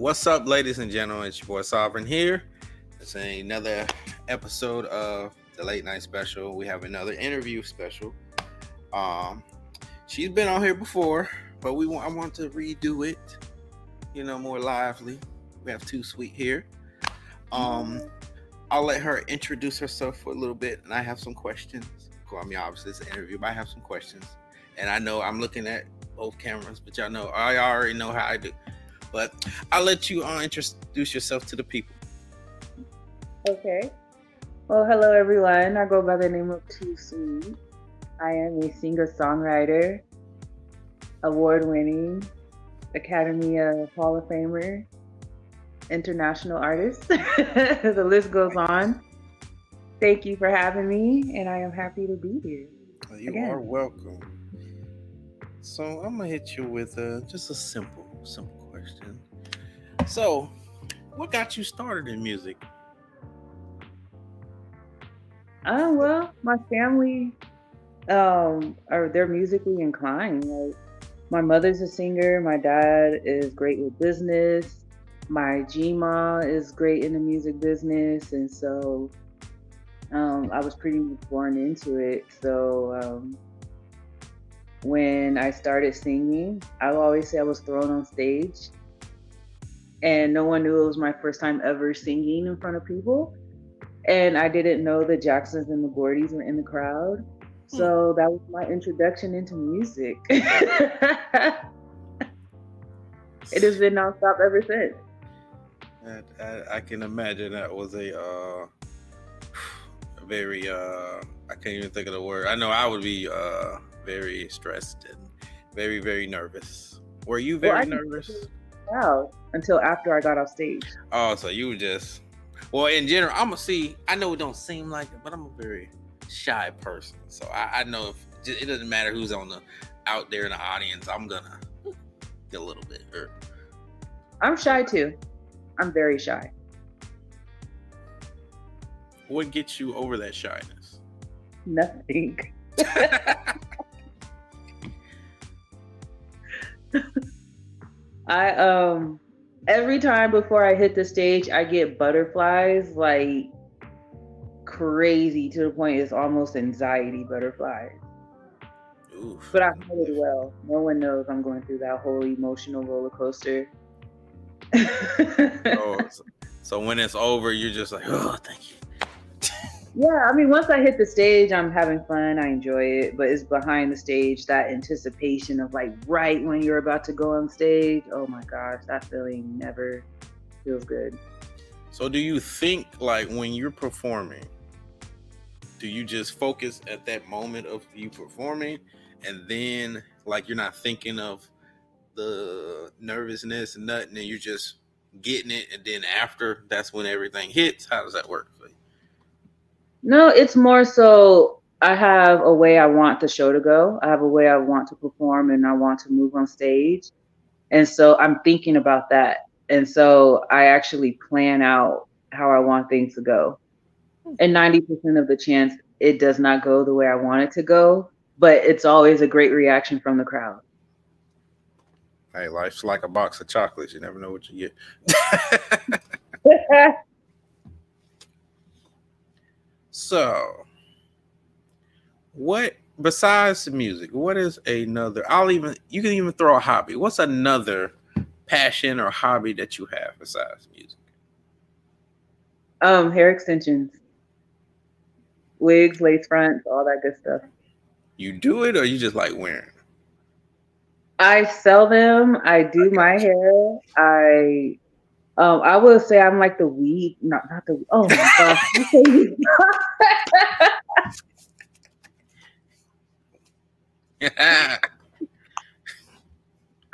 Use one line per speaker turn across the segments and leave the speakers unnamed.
What's up, ladies and gentlemen? It's your boy Sovereign here. It's another episode of the late night special. We have another interview special. Um, she's been on here before, but we want I want to redo it. You know, more lively. We have TooSweet here. Um, I'll let her introduce herself for a little bit, and I have some questions. Well, I mean, obviously it's an interview, but I have some questions. And I know I'm looking at both cameras, but y'all know I already know how I do. But I'll let you uh, introduce yourself to the people.
Okay. Well, hello everyone. I go by the name of Sweet. I am a singer songwriter, award winning, Academy of Hall of Famer, international artist. the list goes on. Thank you for having me, and I am happy to be here.
You Again. are welcome. So I'm gonna hit you with uh, just a simple, simple question. So, what got you started in music?
Uh, well, my family, um, are they're musically inclined. Like, my mother's a singer. My dad is great with business. My GMA is great in the music business, and so um, I was pretty born into it. So um, when I started singing, I always say I was thrown on stage and no one knew it was my first time ever singing in front of people. And I didn't know the Jacksons and the Gordys were in the crowd. Hmm. So that was my introduction into music. it has been nonstop ever since.
I, I, can imagine that was a uh, very uh, I can't even think of the word. I know I would be uh, very stressed and very very nervous. Were you very well, nervous?
out until after I got off stage.
Oh, so you just well in general, I'm gonna see. I know it don't seem like it, but I'm a very shy person, so I, I know if it doesn't matter who's on the out there in the audience, I'm gonna get a little bit hurt.
I'm shy too. I'm very shy.
What gets you over that shyness?
Nothing. I um every time before I hit the stage, I get butterflies like crazy to the point it's almost anxiety butterflies. Oof. But I hold it well. No one knows I'm going through that whole emotional roller coaster.
oh, so, so when it's over, you're just like, oh, thank you
yeah, I mean, once I hit the stage, I'm having fun. I enjoy it, but it's behind the stage that anticipation of like right when you're about to go on stage. Oh my gosh, that feeling never feels good.
So, do you think like when you're performing, do you just focus at that moment of you performing, and then like you're not thinking of the nervousness and nothing, and you're just getting it, and then after that's when everything hits? How does that work for you?
No, it's more so I have a way I want the show to go. I have a way I want to perform and I want to move on stage. And so I'm thinking about that. And so I actually plan out how I want things to go. And 90% of the chance it does not go the way I want it to go, but it's always a great reaction from the crowd.
Hey, life's like a box of chocolates. You never know what you get. So, what besides music? What is another? I'll even you can even throw a hobby. What's another passion or hobby that you have besides music?
Um, hair extensions, wigs, lace fronts, all that good stuff.
You do it, or you just like wearing?
I sell them. I do my hair. I um, I will say I'm like the weed, not not the. Oh my gosh!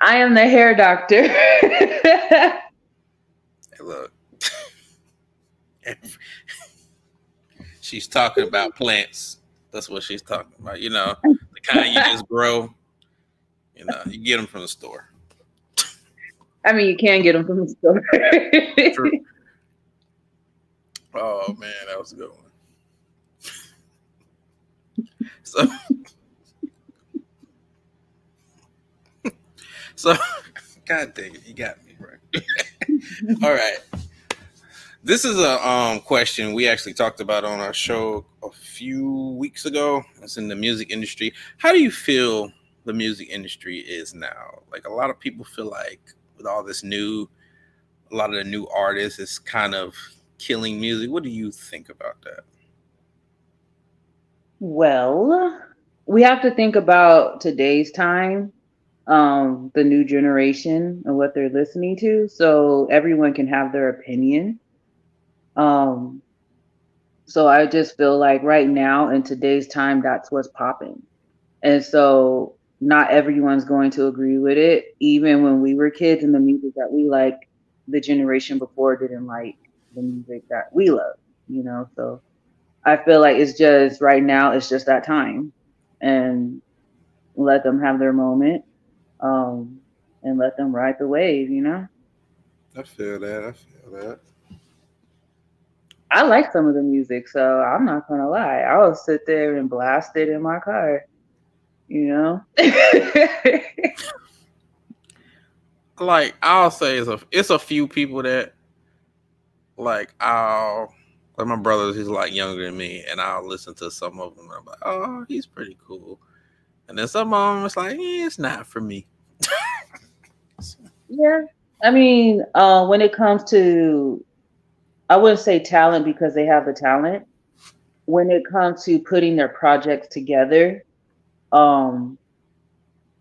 I am the hair doctor.
hey, look, she's talking about plants. That's what she's talking about. You know, the kind you just grow. You know, you get them from the store.
I mean, you can get them from the store. True.
Oh man, that was a good one. So, so, God dang it, you got me right. All right. This is a um, question we actually talked about on our show a few weeks ago. It's in the music industry. How do you feel the music industry is now? Like a lot of people feel like with all this new, a lot of the new artists is kind of killing music. What do you think about that?
Well, we have to think about today's time, um, the new generation and what they're listening to. So everyone can have their opinion. Um, so I just feel like right now in today's time, that's what's popping. And so not everyone's going to agree with it. Even when we were kids and the music that we like, the generation before didn't like the music that we love, you know. So I feel like it's just right now, it's just that time. And let them have their moment. Um, and let them ride the wave, you know?
I feel that. I feel that.
I like some of the music, so I'm not gonna lie. I'll sit there and blast it in my car, you know.
like I'll say it's a it's a few people that like I'll like my brother he's like younger than me and I'll listen to some of them I'm like oh he's pretty cool. And then some of them it's like eh, it's not for me.
Yeah I mean uh, when it comes to I wouldn't say talent because they have the talent. When it comes to putting their projects together um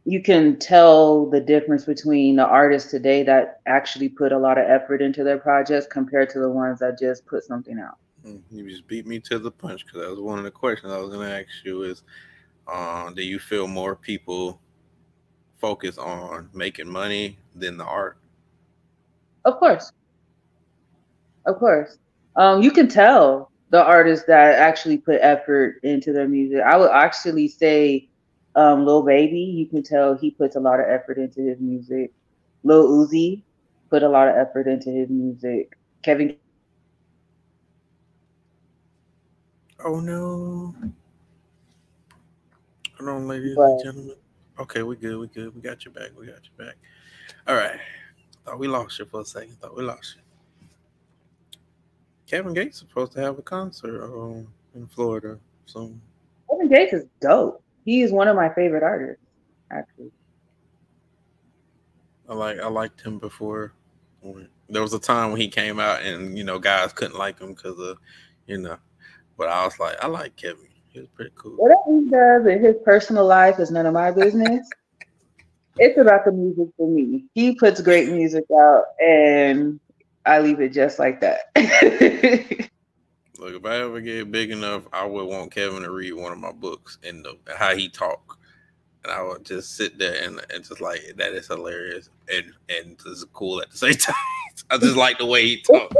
you can tell the difference between the artists today that actually put a lot of effort into their projects compared to the ones that just put something out.
Mm, you just beat me to the punch because that was one of the questions I was going to ask you is, uh, do you feel more people focus on making money than the art?
Of course. Of course. Um, you can tell the artists that actually put effort into their music. I would actually say um, Lil Baby, you can tell he puts a lot of effort into his music. Lil Uzi put a lot of effort into his music. Kevin.
Oh no. Hold on, ladies but, and gentlemen. Okay, we're good. We're good. We got your back. We got your back. All right. Thought we lost you for a second. Thought we lost you. Kevin Gates is supposed to have a concert um, in Florida soon.
Kevin Gates is dope. He is one of my favorite artists, actually.
I like I liked him before. There was a time when he came out, and you know, guys couldn't like him because of, you know. But I was like, I like Kevin. He was pretty cool.
Whatever he does in his personal life is none of my business. it's about the music for me. He puts great music out, and I leave it just like that.
Look, if I ever get big enough, I would want Kevin to read one of my books and the, how he talk, and I would just sit there and, and just like that is hilarious and and just cool at the same time. I just like the way he talk.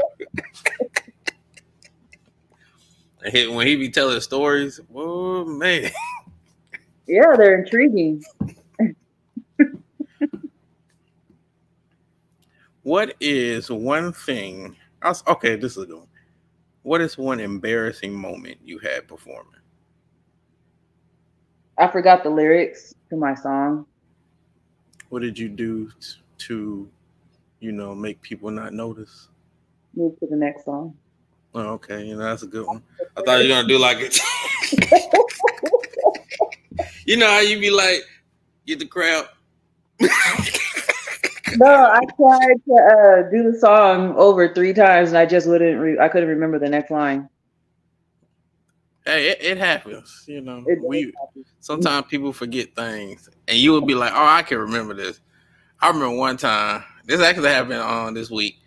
when he be telling stories, oh man.
Yeah, they're intriguing.
what is one thing? Was, okay, this is a good one. What is one embarrassing moment you had performing?
I forgot the lyrics to my song.
What did you do to, you know, make people not notice?
Move to the next song.
Oh, okay. You know, that's a good one. I thought you were gonna do like it. you know how you be like, get the crowd.
No, I tried to uh, do the song over three times, and I just wouldn't. Re- I couldn't remember the next line.
Hey, it, it happens. You know, it we sometimes people forget things, and you will be like, "Oh, I can remember this." I remember one time. This actually happened on uh, this week.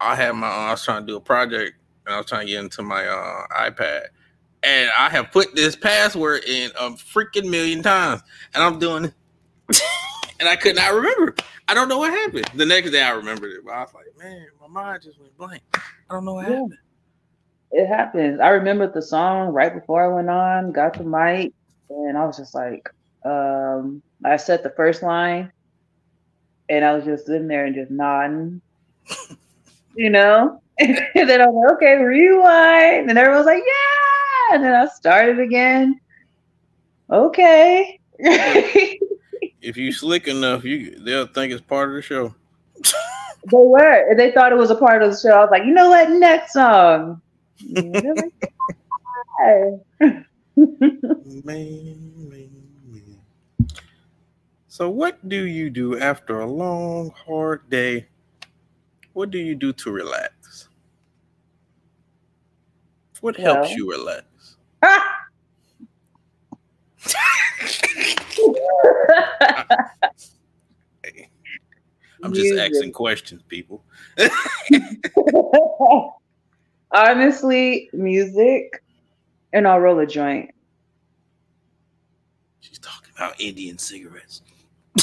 I had my. Uh, I was trying to do a project, and I was trying to get into my uh, iPad, and I have put this password in a freaking million times, and I'm doing, and I could not remember. I don't know what happened. The next day I remembered it, but I was like, man, my mind just went blank. I don't know what yeah. happened.
It happens. I remembered the song right before I went on, got the mic, and I was just like, um, I said the first line, and I was just sitting there and just nodding, you know. and then I was like, okay, rewind, and everyone was like, yeah, and then I started again. Okay.
if you slick enough, you they'll think it's part of the show.
They were. They thought it was a part of the show. I was like, you know what? Next song.
So, what do you do after a long, hard day? What do you do to relax? What helps
Well.
you relax? I'm just
Music.
asking questions, people.
Honestly, music, and I'll roll a joint.
She's talking about Indian cigarettes.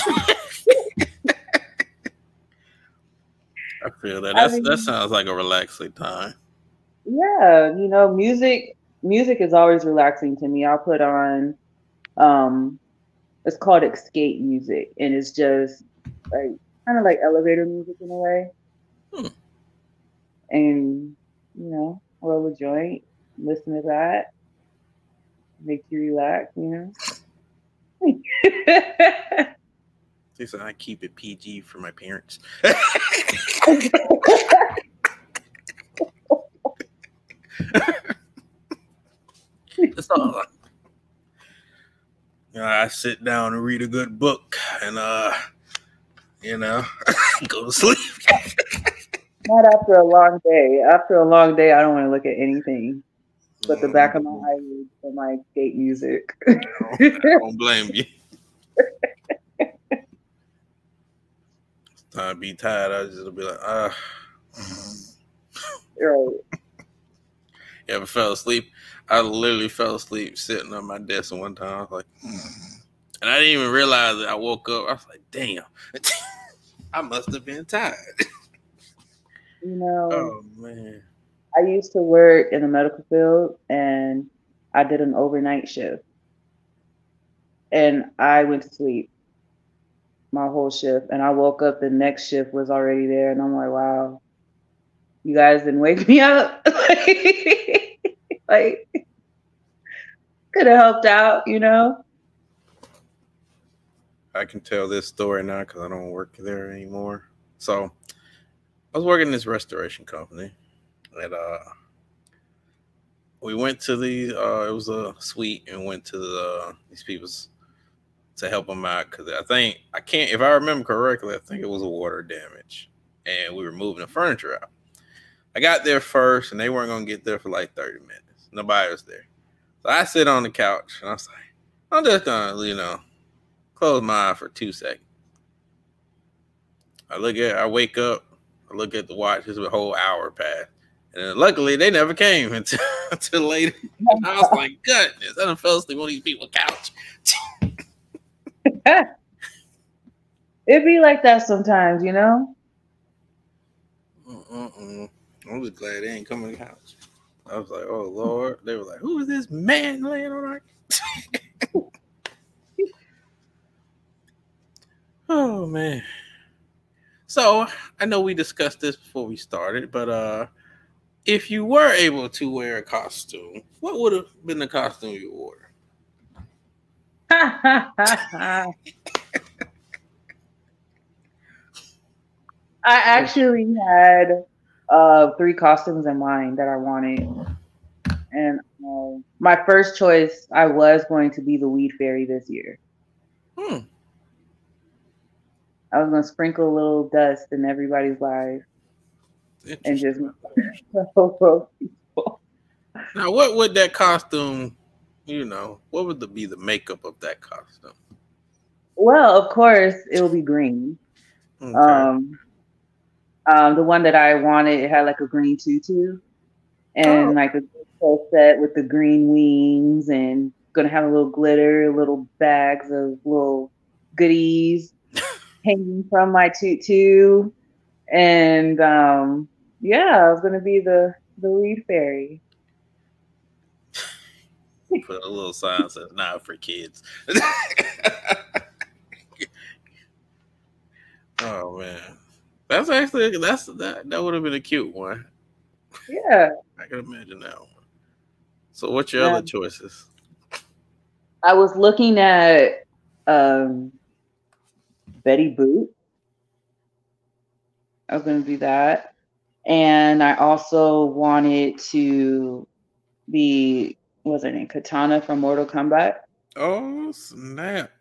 I feel that.
I mean-
that sounds like a relaxing time.
Yeah, you know, music music is always relaxing to me. I'll put on um it's called escape music and it's just like kind of like elevator music in a way.
Hmm.
And you know, roll a joint, listen to that, make you relax, you know.
She said I keep it PG for my parents. That's all. You know, I sit down and read a good book and uh you know go to sleep.
Not after a long day. After a long day, I don't want to look at anything but the back of my eyelids for my escape music.
I don't blame you. Time to be tired, I just be like, ah.
right.
Ever fell asleep? I literally fell asleep sitting on my desk one time. I was like, hmm. and I didn't even realize it. I woke up. I was like, damn, I must have been tired.
You know,
Oh man,
I used to work in the medical field and I did an overnight shift. And I went to sleep my whole shift. And I woke up, the next shift was already there. And I'm like, wow, you guys didn't wake me up. like, could have helped out, you know?
I can tell this story now because I don't work there anymore. So I was working in this restoration company, and uh, we went to the. Uh, it was a suite, and went to the these people's to help them out because I think I can't if I remember correctly. I think it was a water damage, and we were moving the furniture out. I got there first, and they weren't gonna get there for like thirty minutes. Nobody was there, so I sit on the couch, and I was like, I'm just gonna, you know, close my eye for two seconds. I look at, I wake up, I look at the watch. It's a whole hour past, and luckily they never came until, until later. I was like, goodness, I done fell asleep on these people's couch.
It'd be like that sometimes, you know?
Mm-mm-mm. I'm just glad they ain't coming to the couch. I was like, oh Lord. They were like, who is this man laying on our Oh man. So I know we discussed this before we started, but uh if you were able to wear a costume, what would have been the costume you wore?
I actually had uh, three costumes in mind that I wanted. And um, my first choice, I was going to be the weed fairy this year.
Hmm.
I was going to sprinkle a little dust in everybody's life and just.
Now, what would that costume, you know, what would the, be the makeup of that costume?
well, of course, it will be green.
Okay.
Um, um, the one that I wanted, it had like a green tutu and
Oh.
like a full set with the green wings and gonna have a little glitter, little bags of little goodies hanging from my tutu. And um, yeah, I was gonna be the the weed fairy.
Put a little sign says not for kids. oh man. That's actually that's that that would have been a cute one.
Yeah.
I can imagine that one. So what's your other choices?
I was looking at um, Betty Boop. I was gonna do that. And I also wanted to be what's her name? Kitana from Mortal Kombat.
Oh snap.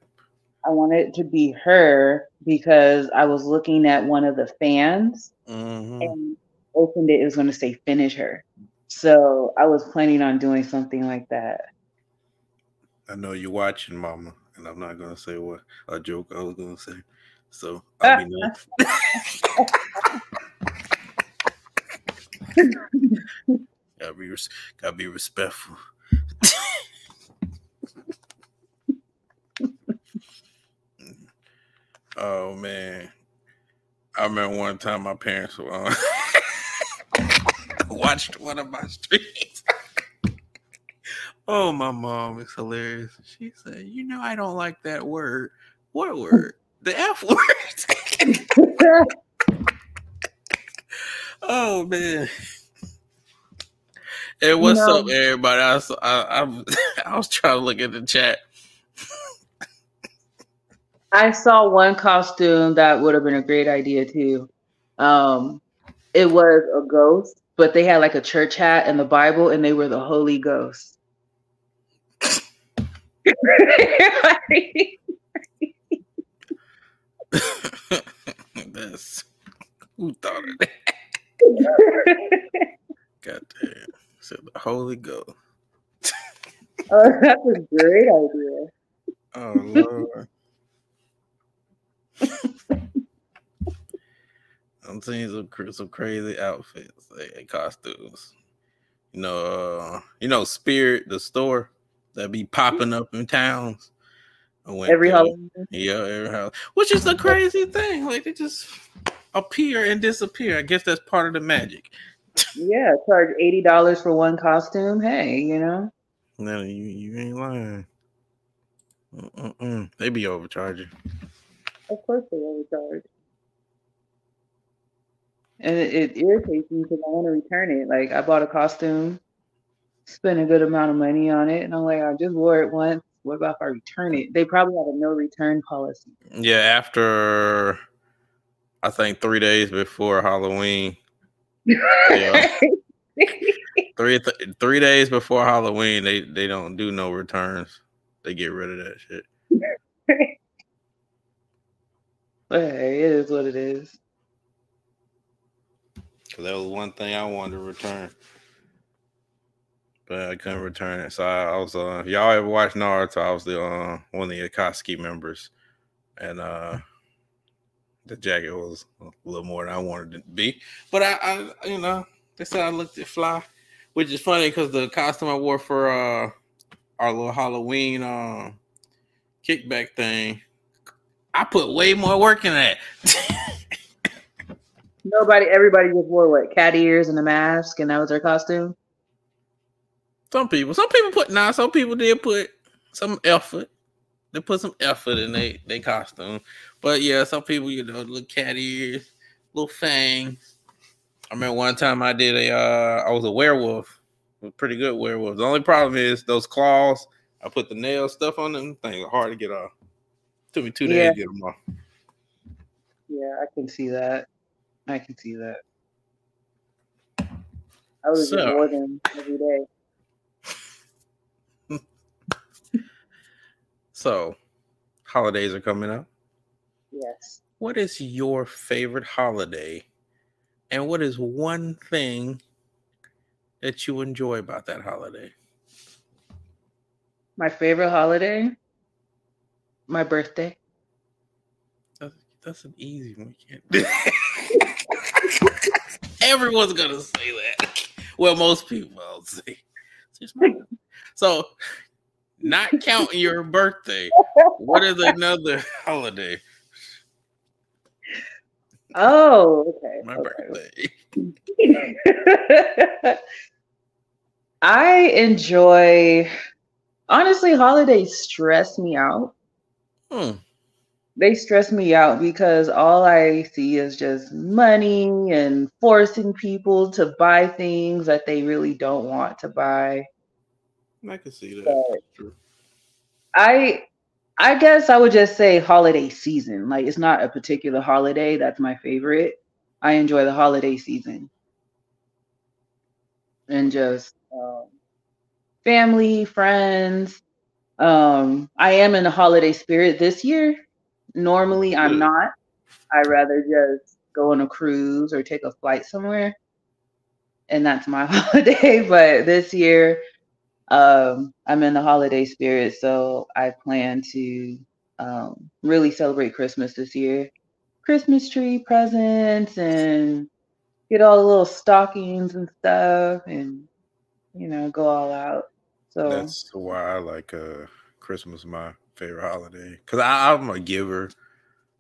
I wanted it to be her because I was looking at one of the fans
Mhm.
and opened it, it was gonna say finish her. So I was planning on doing something like that.
I know you're watching, Mama, and I'm not gonna say what a joke I was gonna say. So I'll be nice. gotta be gotta be respectful. Oh man, I remember one time my parents were on watched one of my streams. oh, my mom is hilarious. She said, "You know, I don't like that word. What word? The F word." oh man. Hey, what's
No.
up, everybody? I was, I, I, I was trying to look at the chat.
I saw one costume that would have been a great idea too. Um, it was a ghost, but they had like a church hat and the Bible, and they were the Holy Ghost.
That's who thought of that? God damn. Said the Holy Ghost.
oh, that's a great idea.
Oh Lord. I'm seeing some some crazy outfits, eh, costumes. You know, uh, you know, Spirit, the store that be popping up in towns.
Every. Halloween.
Yeah, every house. Which is the crazy thing. Like they just appear and disappear. I guess that's part of the magic.
Yeah, charge eighty dollars for one costume. Hey, you know.
No, you you ain't lying. Mm-mm-mm. They be overcharging.
Of course they overcharge. And it, it irritates me because I want to return it. Like I bought a costume, spent a good amount of money on it, and I'm like, I just wore it once. What about if I return it? They probably have a no return policy.
Yeah, after I think three days before Halloween, Yeah. three th- three days before Halloween, they they don't do no returns. They get rid of that shit.
But hey, it is what it is.
That was one thing I wanted to return, but I couldn't return it. So I, I was uh, y'all ever watch Naruto? I was the uh, one of the Akatsuki members, and uh, the jacket was a little more than I wanted it to be. But I, I you know, they said I looked at fly, which is funny because the costume I wore for uh our little Halloween uh, kickback thing, I put way more work in that.
Nobody, everybody just wore what cat ears and a mask, and that was their costume.
Some people, some people put nah, some people did put some effort. They put some effort in they they costume. But yeah, some people, you know, little cat ears, little fangs. I remember one time I did a uh I was a werewolf. A pretty good werewolf. The only problem is those claws. I put the nail stuff on them. Things are hard to get off. Took me two days
Yeah.
to get them off.
Yeah, I can see that. I can see that. I was
So-
wore them every day.
So holidays are coming up.
Yes.
What is your favorite holiday? And what is one thing that you enjoy about that holiday?
My favorite holiday? My birthday.
That's, that's an easy one. You can't- Everyone's gonna say that. Well, most people will say. It's just my- So, not counting your birthday, what is another holiday?
Oh, okay.
My
okay.
birthday.
I enjoy honestly holidays stress me out.
Hmm.
They stress me out because all I see is just money and forcing people to buy things that they really don't want to buy.
I can see that. True.
I I guess I would just say holiday season. Like it's not a particular holiday that's my favorite. I enjoy the holiday season and just um, family, friends. Um, I am in the holiday spirit this year. Normally, I'm not. I rather just go on a cruise or take a flight somewhere, and that's my holiday. But this year, um, I'm in the holiday spirit, so I plan to um, really celebrate Christmas this year. Christmas tree presents and get all the little stockings and stuff, and you know, go all out. So
that's why I like uh Christmas my favorite holiday because I'm a giver,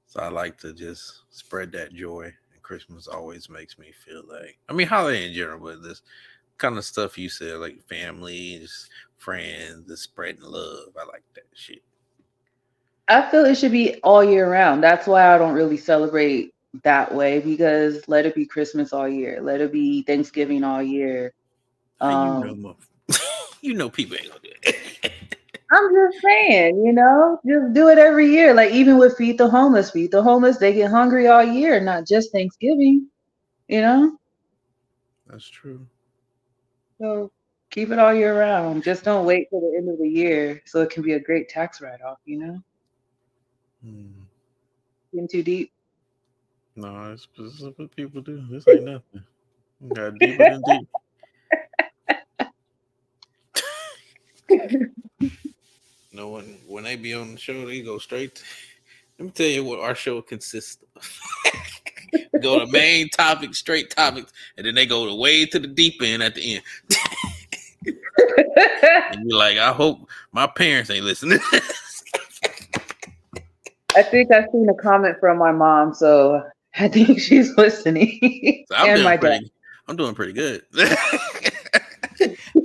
so I like to just spread that joy. And Christmas always makes me feel like I mean holiday in general, but this kind of stuff you said like family, just friends, the spreading love. I like that shit.
I feel it should be all year round. That's why I don't really celebrate that way because let it be Christmas all year. Let it be Thanksgiving all year.
Um, you, know, people ain't gonna do it.
I'm just saying, you know, just do it every year. Like even with feed the homeless, feed the homeless, they get hungry all year, not just Thanksgiving. You know.
That's true.
So keep it all year round. Just don't wait till the end of the year so it can be a great tax write off. You know. Hmm. In too deep.
No, it's, it's what people do. This ain't nothing. got deeper than deep. no one when they be on the show, they go straight. To, let me tell you what our show consists of. go to main topic, straight topics, and then they go to way to the deep end at the end. and you're like, I hope my parents ain't listening.
I think I've seen a comment from my mom, so I think she's listening.
So and my pretty, dad. I'm doing pretty good.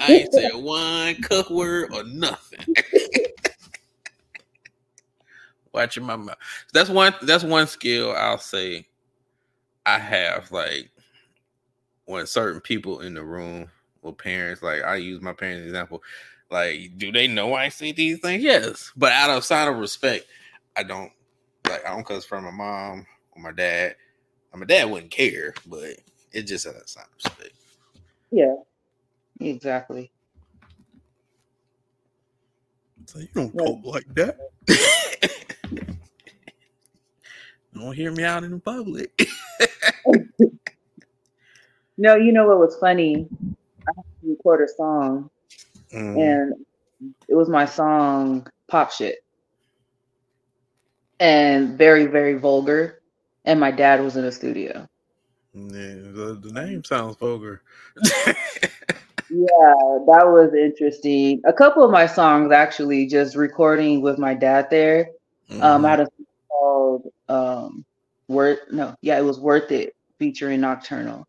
I ain't said one cuss word or nothing. Watching my mouth. That's one. That's one skill I'll say. I have like when certain people in the room with parents, like I use my parents example. Like, do they know I say these things? Yes, but out of sign of respect, I don't like I don't cuss from my mom or my dad. my dad wouldn't care, but it just a sign of respect.
Yeah, exactly.
So you don't talk like that. don't hear me out in the public.
no, you know what was funny? I had to record a song, mm. and it was my song "Pop Shit." and very, very vulgar. And my dad was in the studio.
Yeah, the, the name sounds vulgar.
yeah, that was interesting. A couple of my songs actually just recording with my dad there. Mm-hmm. Um, I had a song called um Worth no, yeah, it was Worth It featuring Nocturnal.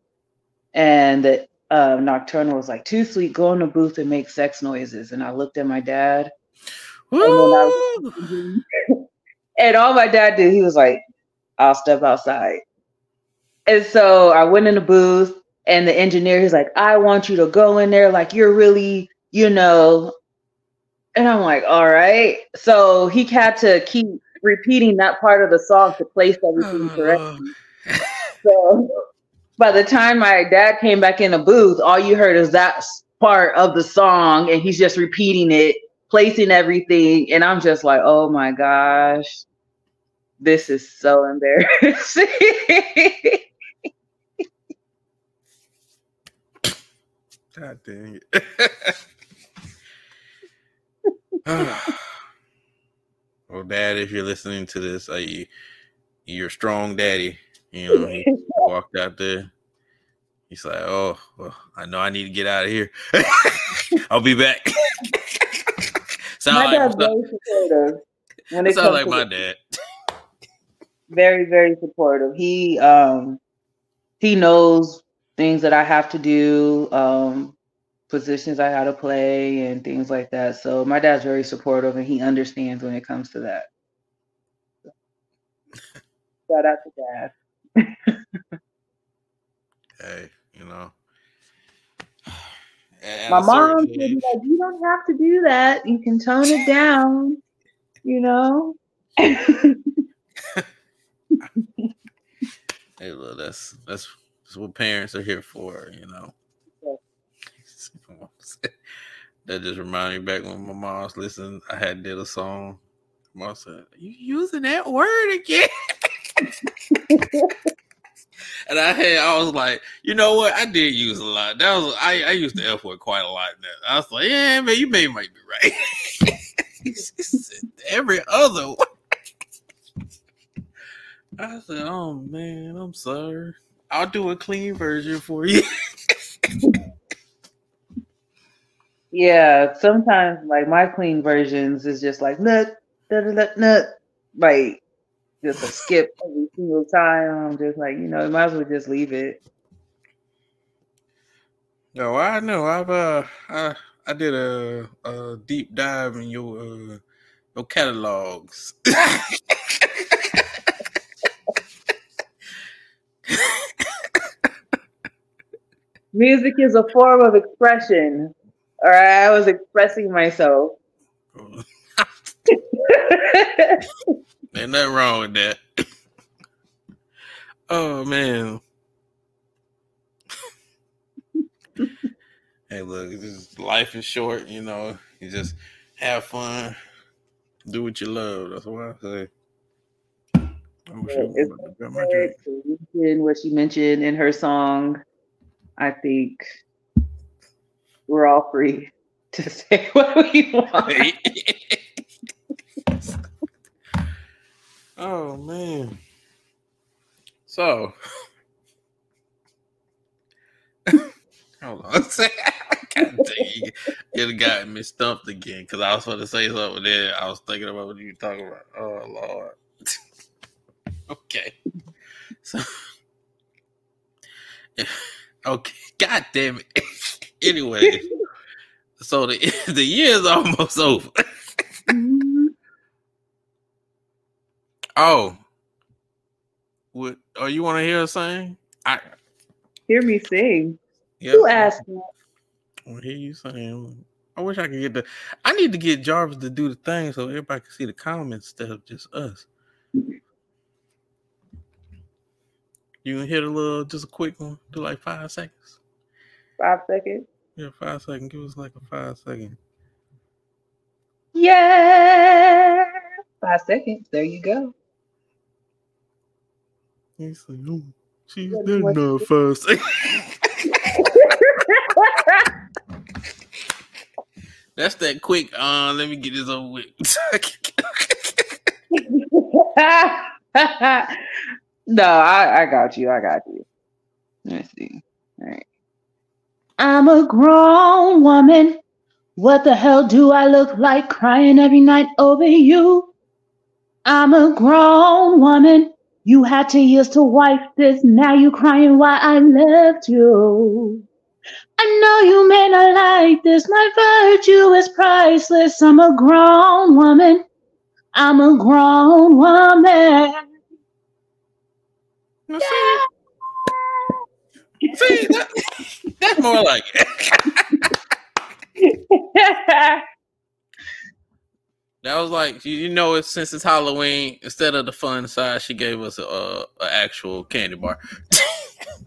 And the uh, Nocturnal was like, too sweet, go in the booth and make sex noises. And I looked at my dad. And was, And all my dad did, he was like, I'll step outside. And so I went in the booth and the engineer, he's like, I want you to go in there like you're really, you know. And I'm like, all right. So he had to keep repeating that part of the song to place everything oh. correctly. so by the time my dad came back in the booth, all you heard is that part of the song, and he's just repeating it placing everything. And I'm just like, oh my gosh, this is so embarrassing.
God dang it. well, Dad, if you're listening to this, uh, you, you're a strong daddy. You know, he walked out there. He's like, oh, well, I know I need to get out of here. I'll be back.
Sound my like, very supportive.
When it sounds like my dad.
Very, very supportive. He um he knows things that I have to do, um, positions I had to play and things like that. So my dad's very supportive and he understands when it comes to that. Shout out to
dad. hey, you know,
my mom said, like, "You don't have to do that. You can tone it down." You know.
Hey, look, that's that's what parents are here for, you know. that just reminded me back when my mom was listening. I had did a song. Mom said, "You using that word again?" and I had, I was like, you know what? I did use a lot. That was I, I used the F word quite a lot. Now I was like, yeah, man, you may might be right. Every other one. I said, oh man, I'm sorry. I'll do a clean version for you.
yeah, sometimes like my clean versions is just like nut, nut, nut, nut, like just a skip every single time. I'm just like, you know, you might as well just leave it.
No, I know. I've uh, I I did a, a deep dive in your uh, your catalogs.
Music is a form of expression. All right, I was expressing myself.
Ain't nothing wrong with that. oh man. hey, look, life is short. You know, you just have fun, do what you love. That's what I say.
what she mentioned in her song, I think we're all free to say what we want.
Oh man. So hold on. God you, it got me stumped again because I was going to say something there. I was thinking about what you were talking about. Oh Lord. okay. So okay. God damn it. anyway, so the the year is almost over. Mm-hmm. Oh, what? Oh, you want to hear her sing? I
hear me sing. Yep. Who asked me?
I hear you sing. I wish I could get the. I need to get Jarvis to do the thing so everybody can see the comments instead of just us. You can hit a little, just a quick one. Do like five seconds.
Five seconds.
Yeah, five seconds. Give us like a five second.
Yeah, five seconds. There you go.
He's like, oh, she's there now first. That's that quick. Uh, let me get this over with.
no, I, I got you. I got you. Let's see. All right. I'm a grown woman. What the hell do I look like crying every night over you? I'm a grown woman. You had two years to wipe this. Now you crying why I left you. I know you may not like this. My virtue is priceless. I'm a grown woman. I'm a grown woman.
Yeah. See, see that, that's more like it. That was like you know, since it's Halloween, instead of the fun side, she gave us a, a, a actual candy bar.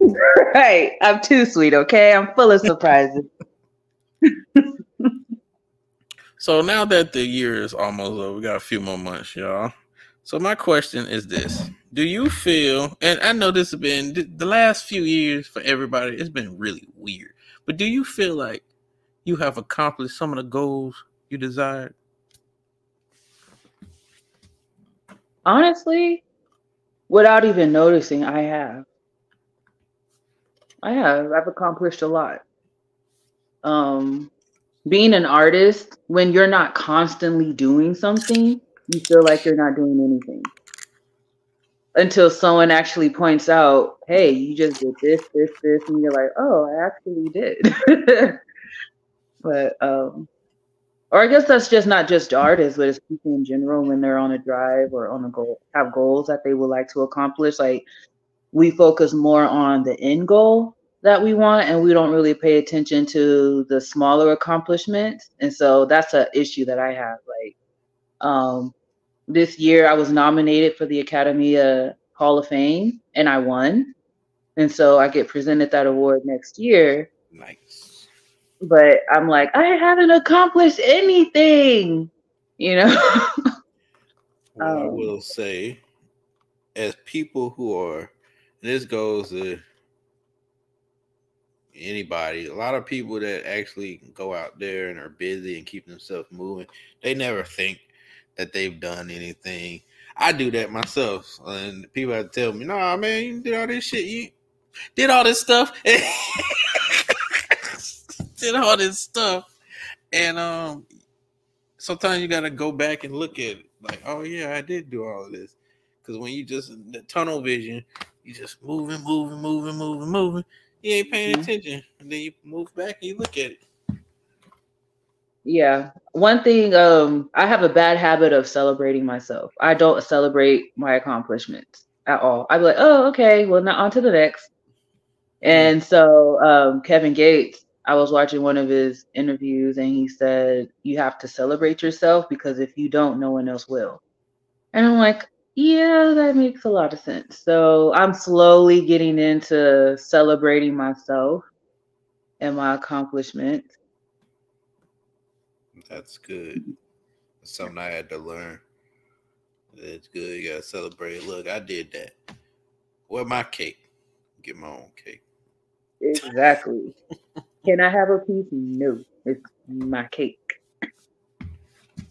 right, I'm too sweet. Okay, I'm full of surprises.
so now that the year is almost over, we got a few more months, y'all. So my question is this: Do you feel? And I know this has been the last few years for everybody. It's been really weird, but do you feel like you have accomplished some of the goals you desired?
honestly, without even noticing, I have. I have. I've accomplished a lot. Um, being an artist, when you're not constantly doing something, you feel like you're not doing anything. Until someone actually points out, hey, you just did this, this, this, and you're like, oh, I actually did. but um, or I guess that's just not just artists, but it's people in general when they're on a drive or on a goal, have goals that they would like to accomplish. Like we focus more on the end goal that we want, and we don't really pay attention to the smaller accomplishments. And so that's an issue that I have. Like um, this year, I was nominated for the Academy of Hall of Fame and I won. And so I get presented that award next year.
Nice.
But I'm like, I haven't accomplished anything, you know?
Well, I
Um,
will say, as people who are, this goes to anybody, a lot of people that actually go out there and are busy and keep themselves moving, they never think that they've done anything. I do that myself, and people have to tell me, "Nah, man, you did all this shit. You did all this stuff, did all this stuff," and um, sometimes you got to go back and look at it, like, "Oh yeah, I did do all of this." Because when you just the tunnel vision, you just moving, moving, moving, moving, moving. You ain't paying
Mhm.
attention, and then you move back and you look at it.
Yeah. One thing, um, I have a bad habit of celebrating myself. I don't celebrate my accomplishments at all. I'd be like, oh, okay, well now on to the next. And so um Kevin Gates, I was watching one of his interviews and he said, You have to celebrate yourself because if you don't, no one else will. And I'm like, yeah, that makes a lot of sense. So I'm slowly getting into celebrating myself and my accomplishments.
That's good. That's something I had to learn. It's good. You gotta celebrate. Look, I did that. Where my cake? Get my own cake.
Exactly. Can I have a piece? No, it's my cake.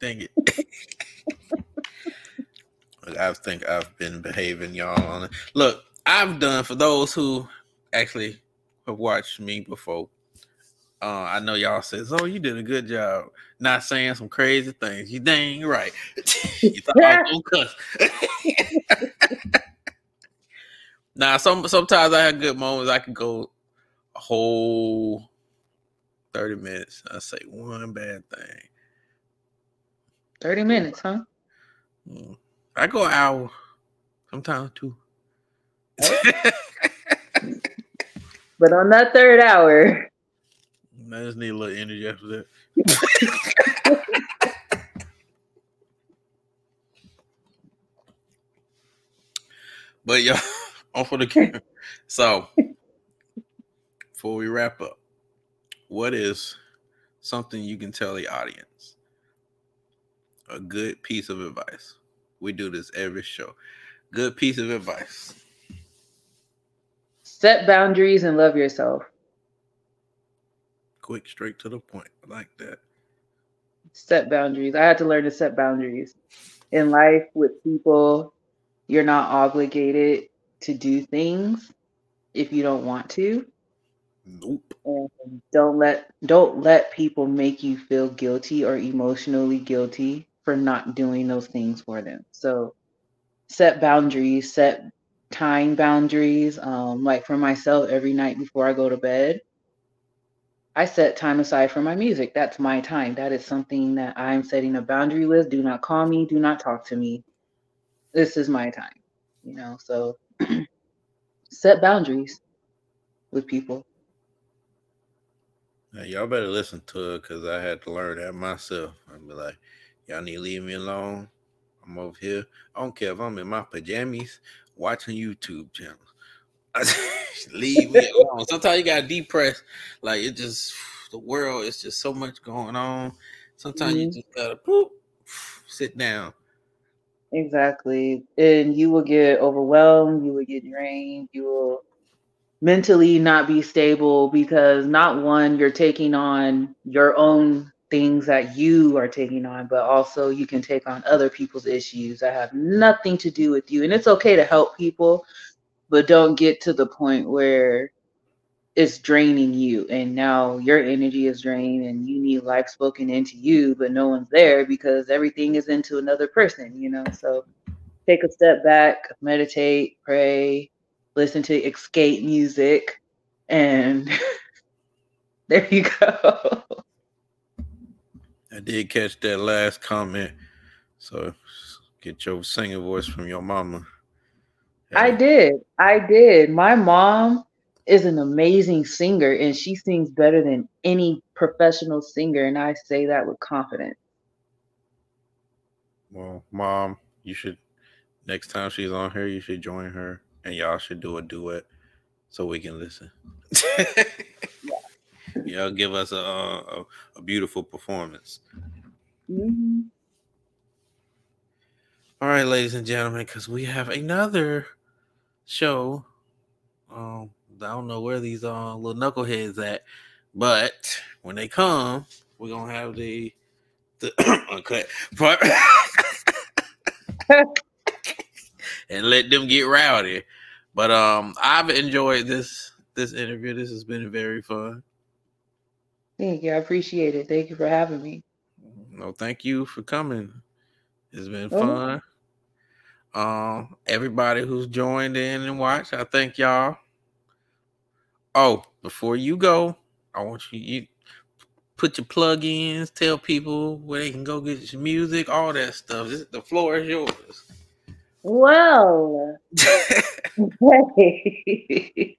Dang it. I think I've been behaving, y'all. On it. Look, I've done for those who actually have watched me before. Uh, I know y'all says, "Oh, you did a good job not saying some crazy things." You dang right. you thought I was gonna cuss. now, some sometimes I have good moments. I can go a whole thirty minutes. I say one bad thing.
30 minutes, huh?
Mm. I go an hour, sometimes two.
But on that third hour,
I just need a little energy after that. but y'all, off of the camera. So, before we wrap up, what is something you can tell the audience? A good piece of advice. We do this every show. Good piece of advice.
Set boundaries and love yourself.
Quick, straight to the point. I like that.
Set boundaries. I had to learn to set boundaries. In life with people, you're not obligated to do things if you don't want to.
Nope.
and don't let don't let people make you feel guilty or emotionally guilty for not doing those things for them so set boundaries set time boundaries um, like for myself every night before i go to bed i set time aside for my music. That's my time. That is something that i'm setting a boundary with. Do not call me. Do not talk to me. This is my time you know so set boundaries with people.
Now, y'all better listen to it because I had to learn that myself. I'd be like, y'all need to leave me alone. I'm over here. I don't care if I'm in my pajamas watching YouTube channels. leave me alone. Sometimes you got depressed. Like it just the world is just so much going on. Sometimes you
Mhm.
just gotta boop, sit down.
Exactly. And you will get overwhelmed, you will get drained, you will mentally not be stable because not one, you're taking on your own things that you are taking on, but also you can take on other people's issues that have nothing to do with you. And it's okay to help people, but don't get to the point where it's draining you. And now your energy is drained and you need life spoken into you but no one's there because everything is into another person you know? So take a step back meditate pray listen to escape music and there you go
I did catch that last comment. So get your singing voice from your mama.
i did i did my mom is an amazing singer and she sings better than any professional singer and i say that with confidence
Well, mom, you should next time she's on here, you should join her and y'all should do a duet so we can listen. Y'all give us a, a, a beautiful performance. Mm-hmm. All right, ladies and gentlemen, because we have another show. Um, I don't know where these uh, little knuckleheads at, but when they come, we're gonna have the the uncut part and let them get rowdy. But um, I've enjoyed this this interview. This has been very fun.
Thank you. I appreciate it. Thank you for having me.
No, thank you for coming. It's been oh. fun. Um, everybody who's joined in and watched, I thank y'all. Oh, before you go, I want you you put your plug-ins, tell people where they can go get your music, all that stuff. The floor is yours.
Well,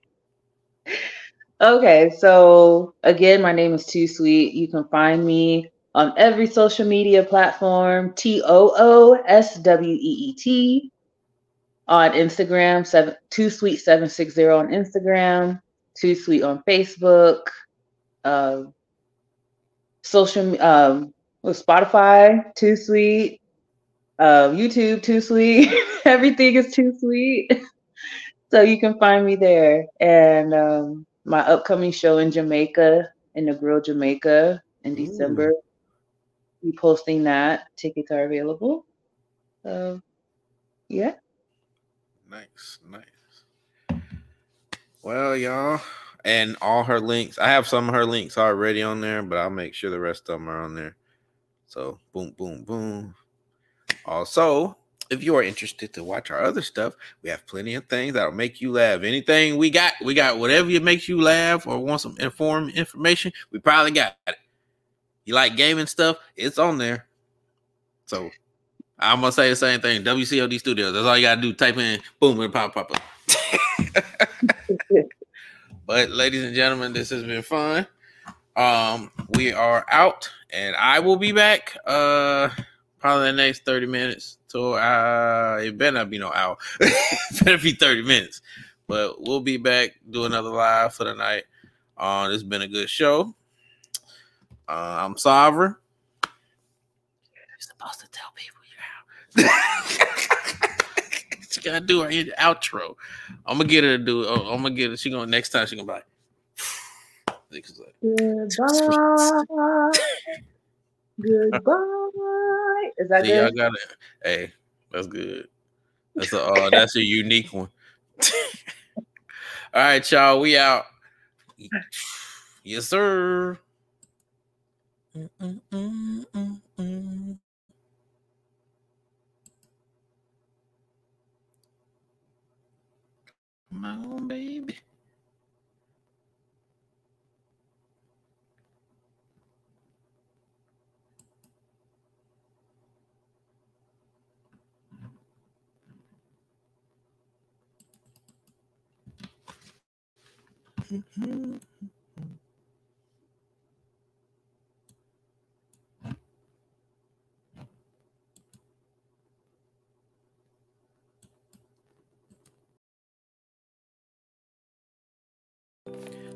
okay. So again, my name is TooSweet. You can find me on every social media platform. T O O S W E E T on Instagram. Seven TooSweet seven six zero on Instagram. TooSweet on Facebook. Uh, social um, Spotify. TooSweet uh, YouTube TooSweet. Everything is too sweet. so you can find me there. And um, my upcoming show in Jamaica, in the Grill Jamaica in December. Be posting that. Tickets are available. So yeah.
Nice, nice. Well, y'all, and all her links. I have some of her links already on there, but I'll make sure the rest of them are on there. So boom, boom, boom. Also, if you are interested to watch our other stuff, we have plenty of things that'll make you laugh. Anything we got, we got whatever it makes you laugh or want some informed information, we probably got it. You like gaming stuff, it's on there. So I'm gonna say the same thing. WCOD Studios. That's all you gotta do. Type in boom and pop pop up. but ladies and gentlemen, this has been fun. Um, we are out, and I will be back. Uh probably the next 30 minutes. So uh it better not be no hour. it better be 30 minutes. But we'll be back, do another live for the night. Uh it's been a good show. Uh, I'm Sovereign. You're supposed to tell people you're out. she gotta do her outro. I'm gonna get her to do it. Oh, I'm gonna get her. She gonna next time she gonna be like,
Goodbye. Goodbye. Is that See, good?
got it. Hey, that's good. That's a uh, that's a unique one. All right, y'all. We out. Yes, sir. Mm-mm-mm-mm-mm. Come on, baby. うん。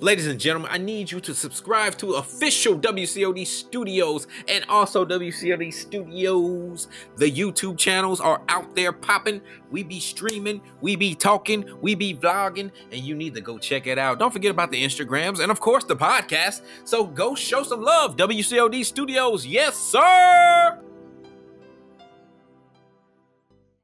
Ladies and gentlemen, I need you to subscribe to official WCOD Studios and also WCOD Studios. The YouTube channels are out there popping. We be streaming, we be talking, we be vlogging, and you need to go check it out. Don't forget about the Instagrams and, of course, the podcast. So go show some love, WCOD Studios. Yes, sir.